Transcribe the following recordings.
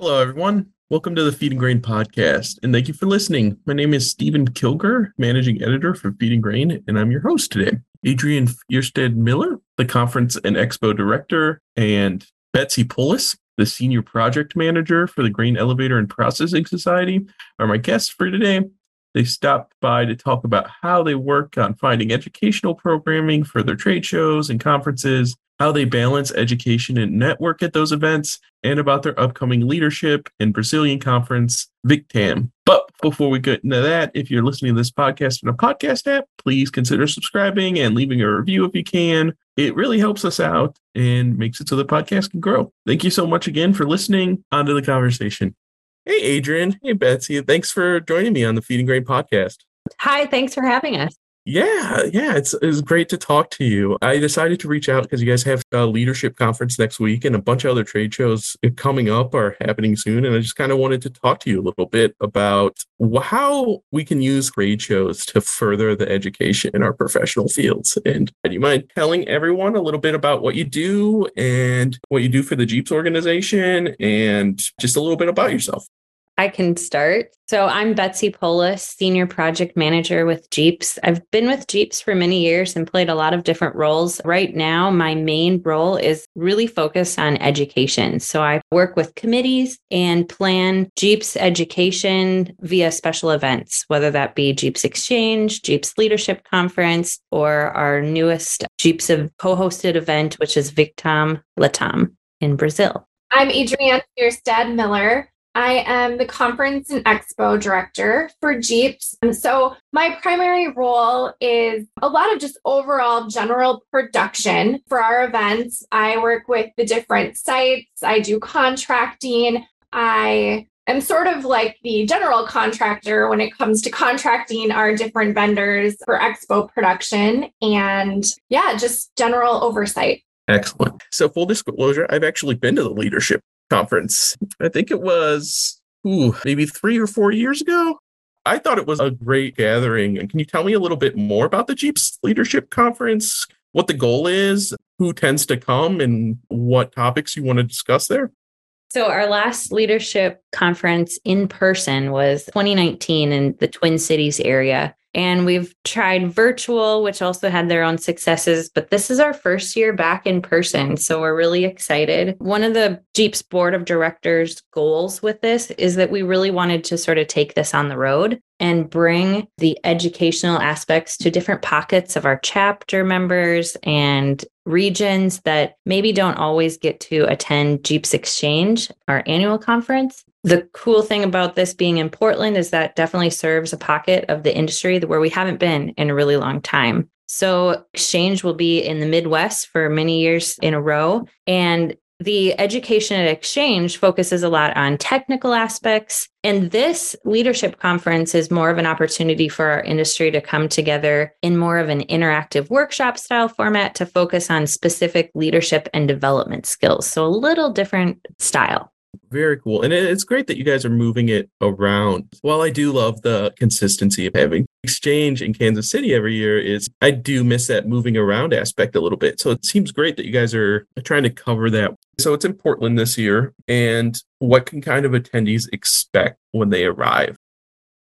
Hello, everyone. Welcome to the Feed and Grain podcast, and thank you for listening. My name is Steven Kilger, managing editor for Feed and Grain, and I'm your host today. Adrianne Fjerstad Miller, the conference and expo director, and Betsy Polis, the senior project manager for the Grain Elevator and Processing Society, are my guests for today. They stopped by to talk about how they work on finding educational programming for their trade shows and conferences, how they balance education and network at those events, and about their upcoming leadership and Brazilian conference, VICTAM. But before we get into that, if you're listening to this podcast in a podcast app, please consider subscribing and leaving a review if you can. It really helps us out and makes it so the podcast can grow. Thank you so much again for listening. On to the conversation. Hey, Adrianne. Hey, Betsy. Thanks for joining me on the Feed and Grain podcast. Hi, thanks for having us. Yeah, yeah, it's it's great to talk to you. I decided to reach out because you guys have a leadership conference next week and a bunch of other trade shows uh, coming up are happening soon. And I just kind of wanted to talk to you a little bit about how we can use trade shows to further the education in our professional fields. And do you mind telling everyone a little bit about what you do and what you do for the GEAPS organization and just a little bit about yourself? I can start. So I'm Betsy Polis, Senior Project Manager with GEAPS. I've been with GEAPS for many years and played a lot of different roles. Right now, my main role is really focused on education. So I work with committees and plan GEAPS education via special events, whether that be GEAPS Exchange, GEAPS Leadership Conference, or our newest GEAPS co-hosted event, which is Victam Latam in Brazil. I'm Adrianne Fjerstad Miller. I am the conference and expo director for GEAPS. And so my primary role is a lot of just overall general production for our events. I work with the different sites, I do contracting. I am sort of like the general contractor when it comes to contracting our different vendors for expo production and yeah, just general oversight. Excellent. So, full disclosure, I've actually been to the leadership conference. I think it was ooh, maybe three or four years ago. I thought it was a great gathering. And can you tell me a little bit more about the GEAPS Leadership Conference? What the goal is, who tends to come, and what topics you want to discuss there? So, our last leadership conference in person was 2019 in the Twin Cities area. And we've tried virtual, which also had their own successes, but this is our first year back in person. So we're really excited. One of the GEAPS' board of directors' goals with this is that we really wanted to sort of take this on the road and bring the educational aspects to different pockets of our chapter members and regions that maybe don't always get to attend GEAPS Exchange, our annual conference. The cool thing about this being in Portland is that definitely serves a pocket of the industry where we haven't been in a really long time. So, Exchange will be in the Midwest for many years in a row. And the education at Exchange focuses a lot on technical aspects. And this leadership conference is more of an opportunity for our industry to come together in more of an interactive workshop style format to focus on specific leadership and development skills. So, a little different style. Very cool. And it's great that you guys are moving it around. While I do love the consistency of having exchange in Kansas City every year is I do miss that moving around aspect a little bit. So it seems great that you guys are trying to cover that. So it's in Portland this year and what can kind of attendees expect when they arrive?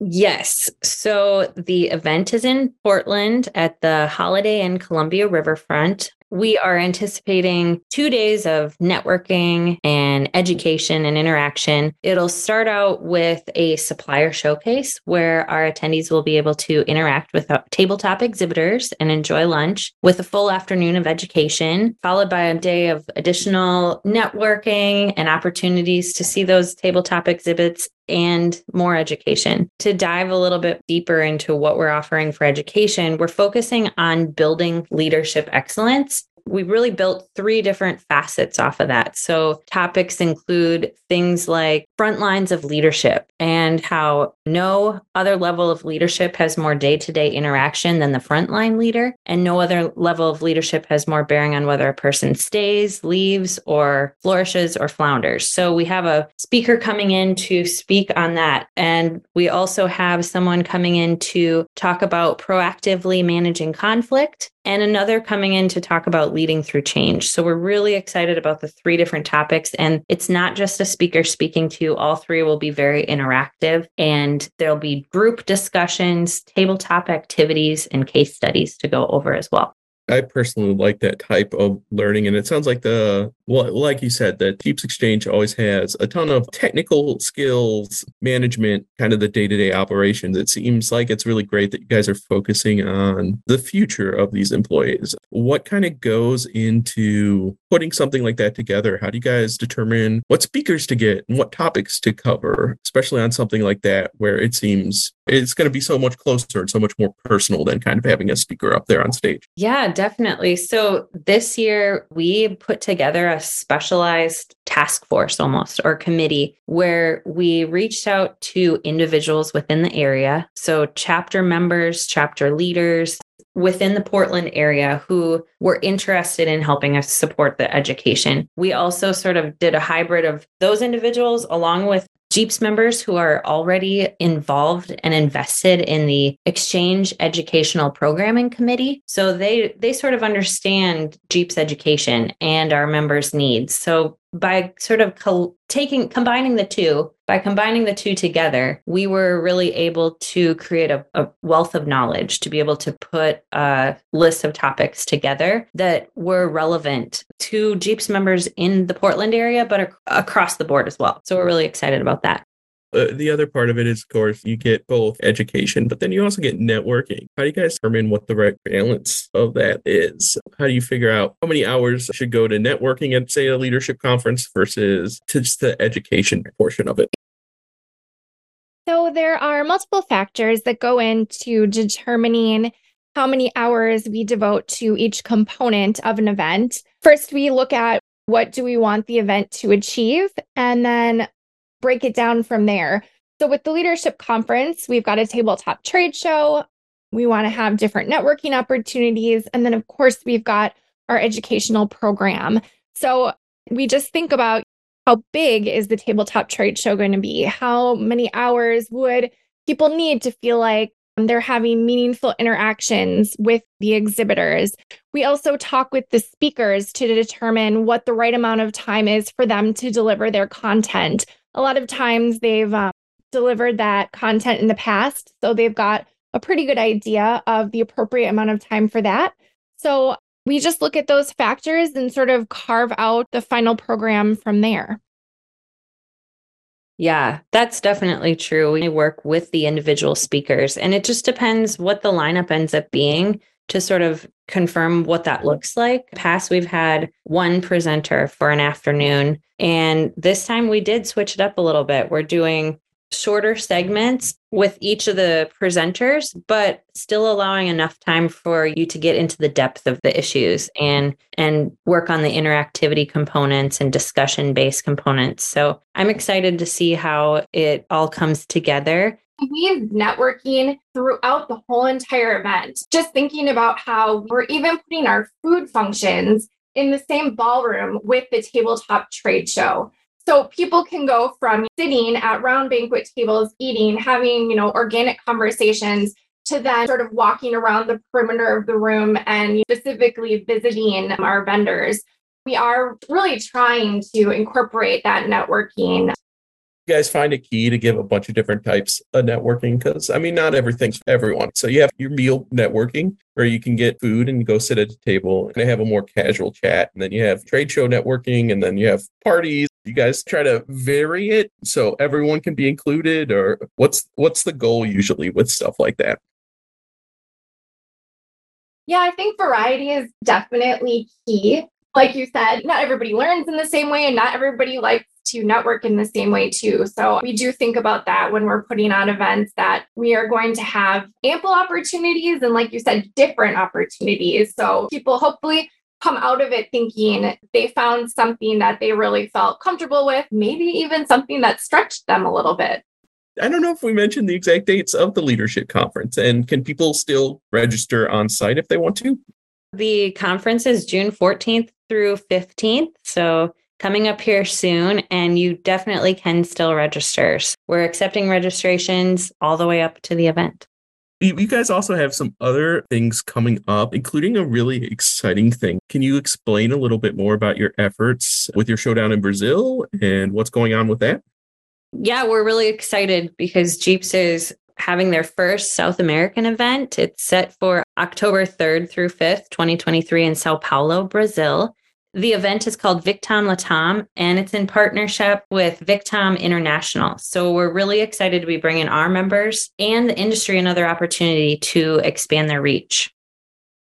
Yes. So the event is in Portland at the Holiday Inn Columbia Riverfront we are anticipating two days of networking and education and interaction. It'll start out with a supplier showcase where our attendees will be able to interact with tabletop exhibitors and enjoy lunch with a full afternoon of education, followed by a day of additional networking and opportunities to see those tabletop exhibits and more education. To dive a little bit deeper into what we're offering for education, we're focusing on building leadership excellence we really built three different facets off of that. So, topics include things like front lines of leadership and how no other level of leadership has more day to day interaction than the frontline leader, and no other level of leadership has more bearing on whether a person stays, leaves, or flourishes or flounders. So, we have a speaker coming in to speak on that. And we also have someone coming in to talk about proactively managing conflict and another coming in to talk about leading through change. So we're really excited about the three different topics. And it's not just a speaker speaking to, you. all three will be very interactive and there'll be group discussions, tabletop activities, and case studies to go over as well. I personally like that type of learning. And it sounds like the, well, like you said, the GEAPS Exchange always has a ton of technical skills, management, kind of the day to day operations. It seems like it's really great that you guys are focusing on the future of these employees. What kind of goes into putting something like that together? How do you guys determine what speakers to get and what topics to cover, especially on something like that where it seems it's going to be so much closer and so much more personal than kind of having a speaker up there on stage. Yeah, definitely. So this year we put together a specialized task force almost or committee where we reached out to individuals within the area. So chapter members, chapter leaders, within the Portland area who were interested in helping us support the education. We also sort of did a hybrid of those individuals along with GEAPS members who are already involved and invested in the Exchange Educational Programming Committee. So they they sort of understand GEAPS education and our members' needs. So by sort of co- taking combining the two by combining the two together we were really able to create a, a, wealth of knowledge to be able to put a list of topics together that were relevant to GEAPS members in the portland area but ac- across the board as well so we're really excited about that uh, the other part of it is, of course, you get both education, but then you also get networking. How do you guys determine what the right balance of that is? How do you figure out how many hours should go to networking at, say, a leadership conference versus to just the education portion of it? So there are multiple factors that go into determining how many hours we devote to each component of an event. First, we look at what do we want the event to achieve? And then break it down from there. So, with the leadership conference, we've got a tabletop trade show. We want to have different networking opportunities. And then, of course, we've got our educational program. So, we just think about how big is the tabletop trade show going to be? How many hours would people need to feel like they're having meaningful interactions with the exhibitors. We also talk with the speakers to determine what the right amount of time is for them to deliver their content a lot of times they've um, delivered that content in the past. So they've got a pretty good idea of the appropriate amount of time for that. So we just look at those factors and sort of carve out the final program from there. Yeah, that's definitely true. We work with the individual speakers, and it just depends what the lineup ends up being to sort of confirm what that looks like. Past, we've had one presenter for an afternoon, and this time we did switch it up a little bit. We're doing shorter segments with each of the presenters, but still allowing enough time for you to get into the depth of the issues and and work on the interactivity components and discussion based components. So I'm excited to see how it all comes together We have networking throughout the whole entire event. Just thinking about how we're even putting our food functions in the same ballroom with the tabletop trade show. So people can go from sitting at round banquet tables, eating, having, you know, organic conversations to then sort of walking around the perimeter of the room and specifically visiting our vendors. We are really trying to incorporate that networking guys find a key to give a bunch of different types of networking? Because i mean not everything's for everyone. So you have your meal networking where you can get food and go sit at a table and have a more casual chat. And then you have trade show networking and then you have parties. You guys try to vary it so everyone can be included or what's what's the goal usually with stuff like that? Yeah i think variety is definitely key like you said not everybody learns in the same way and not everybody likes to network in the same way too. So we do think about that when we're putting on events that we are going to have ample opportunities and like you said different opportunities. So people hopefully come out of it thinking they found something that they really felt comfortable with, maybe even something that stretched them a little bit. I don't know if we mentioned the exact dates of the leadership conference and can people still register on site if they want to? The conference is June 14th through 15th. So coming up here soon, and you definitely can still register. We're accepting registrations all the way up to the event. You guys also have some other things coming up, including a really exciting thing. Can you explain a little bit more about your efforts with your showdown in Brazil and what's going on with that? Yeah, we're really excited because GEAPS is having their first South American event. It's set for October 3rd through 5th, 2023 in Sao Paulo, Brazil. The event is called Victam Latam and it's in partnership with Victam International. So we're really excited to be bringing our members and the industry another opportunity to expand their reach.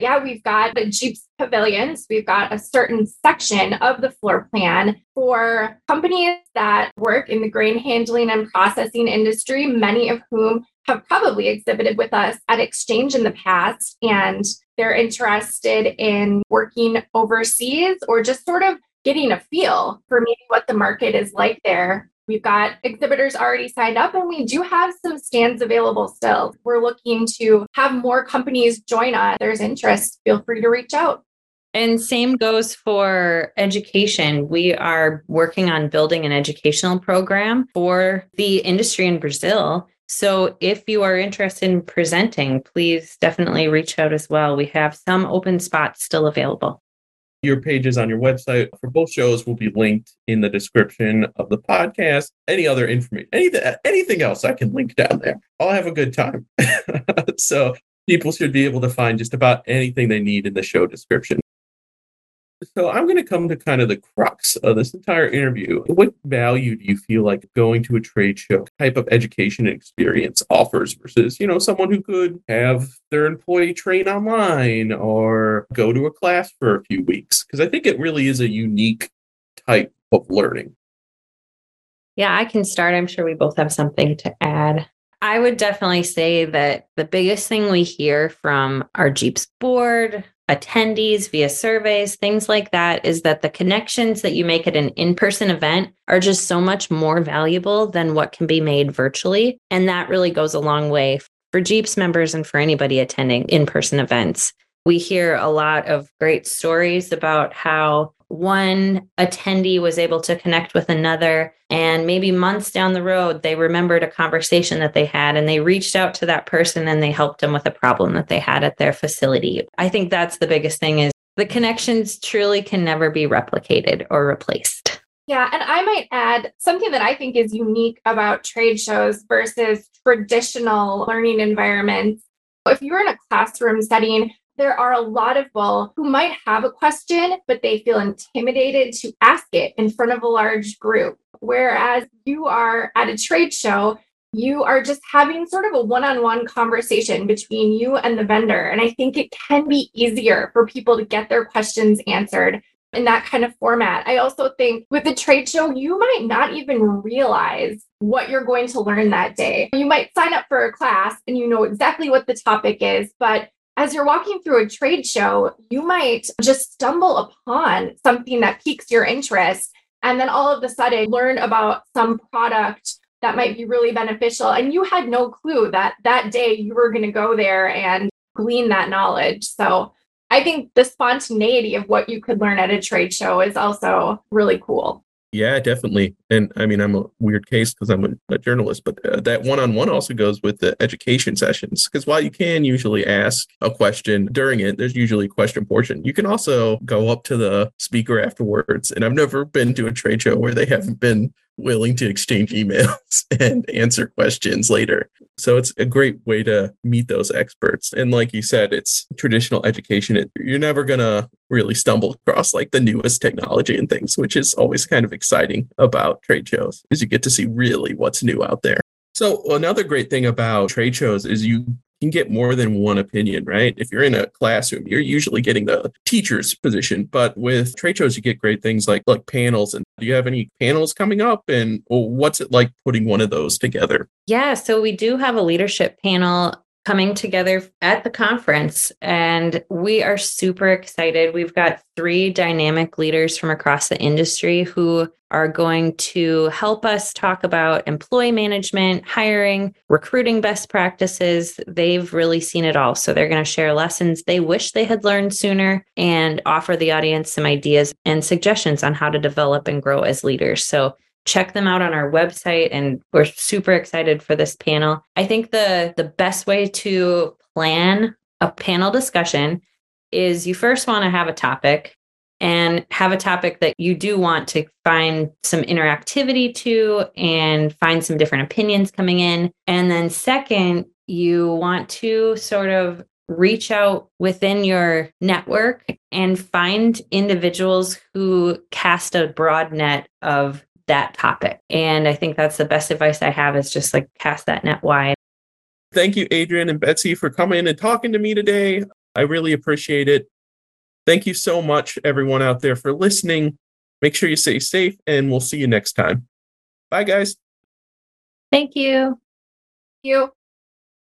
Yeah, we've got the GEAPS pavilions. We've got a certain section of the floor plan for companies that work in the grain handling and processing industry, many of whom have probably exhibited with us at Exchange in the past. And they're interested in working overseas or just sort of getting a feel for maybe what the market is like there. We've got exhibitors already signed up, and we do have some stands available still. We're looking to have more companies join us. There's interest. Feel free to reach out. And same goes for education. We are working on building an educational program for the industry in Brazil so if you are interested in presenting, please definitely reach out as well. We have some open spots still available. Your pages on your website for both shows will be linked in the description of the podcast. Any other information, anything, anything else I can link down there. I'll have a good time. so people should be able to find just about anything they need in the show description. So I'm going to come to kind of the crux of this entire interview. What value do you feel like going to a trade show type of education experience offers versus, you know, someone who could have their employee train online or go to a class for a few weeks? Because I think it really is a unique type of learning. Yeah, I can start. I'm sure we both have something to add. I would definitely say that the biggest thing we hear from our GEAPS board, attendees via surveys, things like that, is that the connections that you make at an in person event are just so much more valuable than what can be made virtually. And that really goes a long way for GEAPS members and for anybody attending in person events. We hear a lot of great stories about how one attendee was able to connect with another. And maybe months down the road, they remembered a conversation that they had and they reached out to that person and they helped them with a problem that they had at their facility. I think that's the biggest thing is the connections truly can never be replicated or replaced. Yeah, and I might add something that I think is unique about trade shows versus traditional learning environments. If you're in a classroom setting, there are a lot of people who might have a question, but they feel intimidated to ask it in front of a large group. Whereas you are at a trade show, you are just having sort of a one on one conversation between you and the vendor. And I think it can be easier for people to get their questions answered in that kind of format. I also think with the trade show, you might not even realize what you're going to learn that day. You might sign up for a class and you know exactly what the topic is, but as you're walking through a trade show, you might just stumble upon something that piques your interest. And then all of a sudden learn about some product that might be really beneficial. And you had no clue that that day you were going to go there and glean that knowledge. So I think the spontaneity of what you could learn at a trade show is also really cool. Yeah, definitely. And I mean, I'm a weird case because I'm a, a, journalist, but uh, that one on one also goes with the education sessions. Because while you can usually ask a question during it, there's usually a question portion. You can also go up to the speaker afterwards. And I've never been to a trade show where they haven't been willing to exchange emails and answer questions later. So it's a great way to meet those experts. And like you said, it's traditional education. It, you're never going to really stumble across like the newest technology and things, which is always kind of exciting about trade shows, is you get to see really what's new out there. So another great thing about trade shows is you can get more than one opinion, right? If you're in a classroom, you're usually getting the teacher's position, but with trade shows, you get great things like like panels. And do you have any panels coming up? And what's it like putting one of those together? Yeah, so we do have a leadership panel coming together at the conference and we are super excited. We've got three dynamic leaders from across the industry who are going to help us talk about employee management, hiring, recruiting best practices. They've really seen it all. So they're going to share lessons they wish they had learned sooner and offer the audience some ideas and suggestions on how to develop and grow as leaders. So check them out on our website and we're super excited for this panel. I think the the best way to plan a panel discussion is you first want to have a topic and have a topic that you do want to find some interactivity to and find some different opinions coming in. And then, second, you want to sort of reach out within your network and find individuals who cast a broad net of that topic. And I think that's the best advice I have is just like cast that net wide. Thank you, Adrianne and Betsy, for coming and talking to me today. I really appreciate it. Thank you so much, everyone out there, for listening. Make sure you stay safe, and we'll see you next time. Bye, guys. Thank you. You.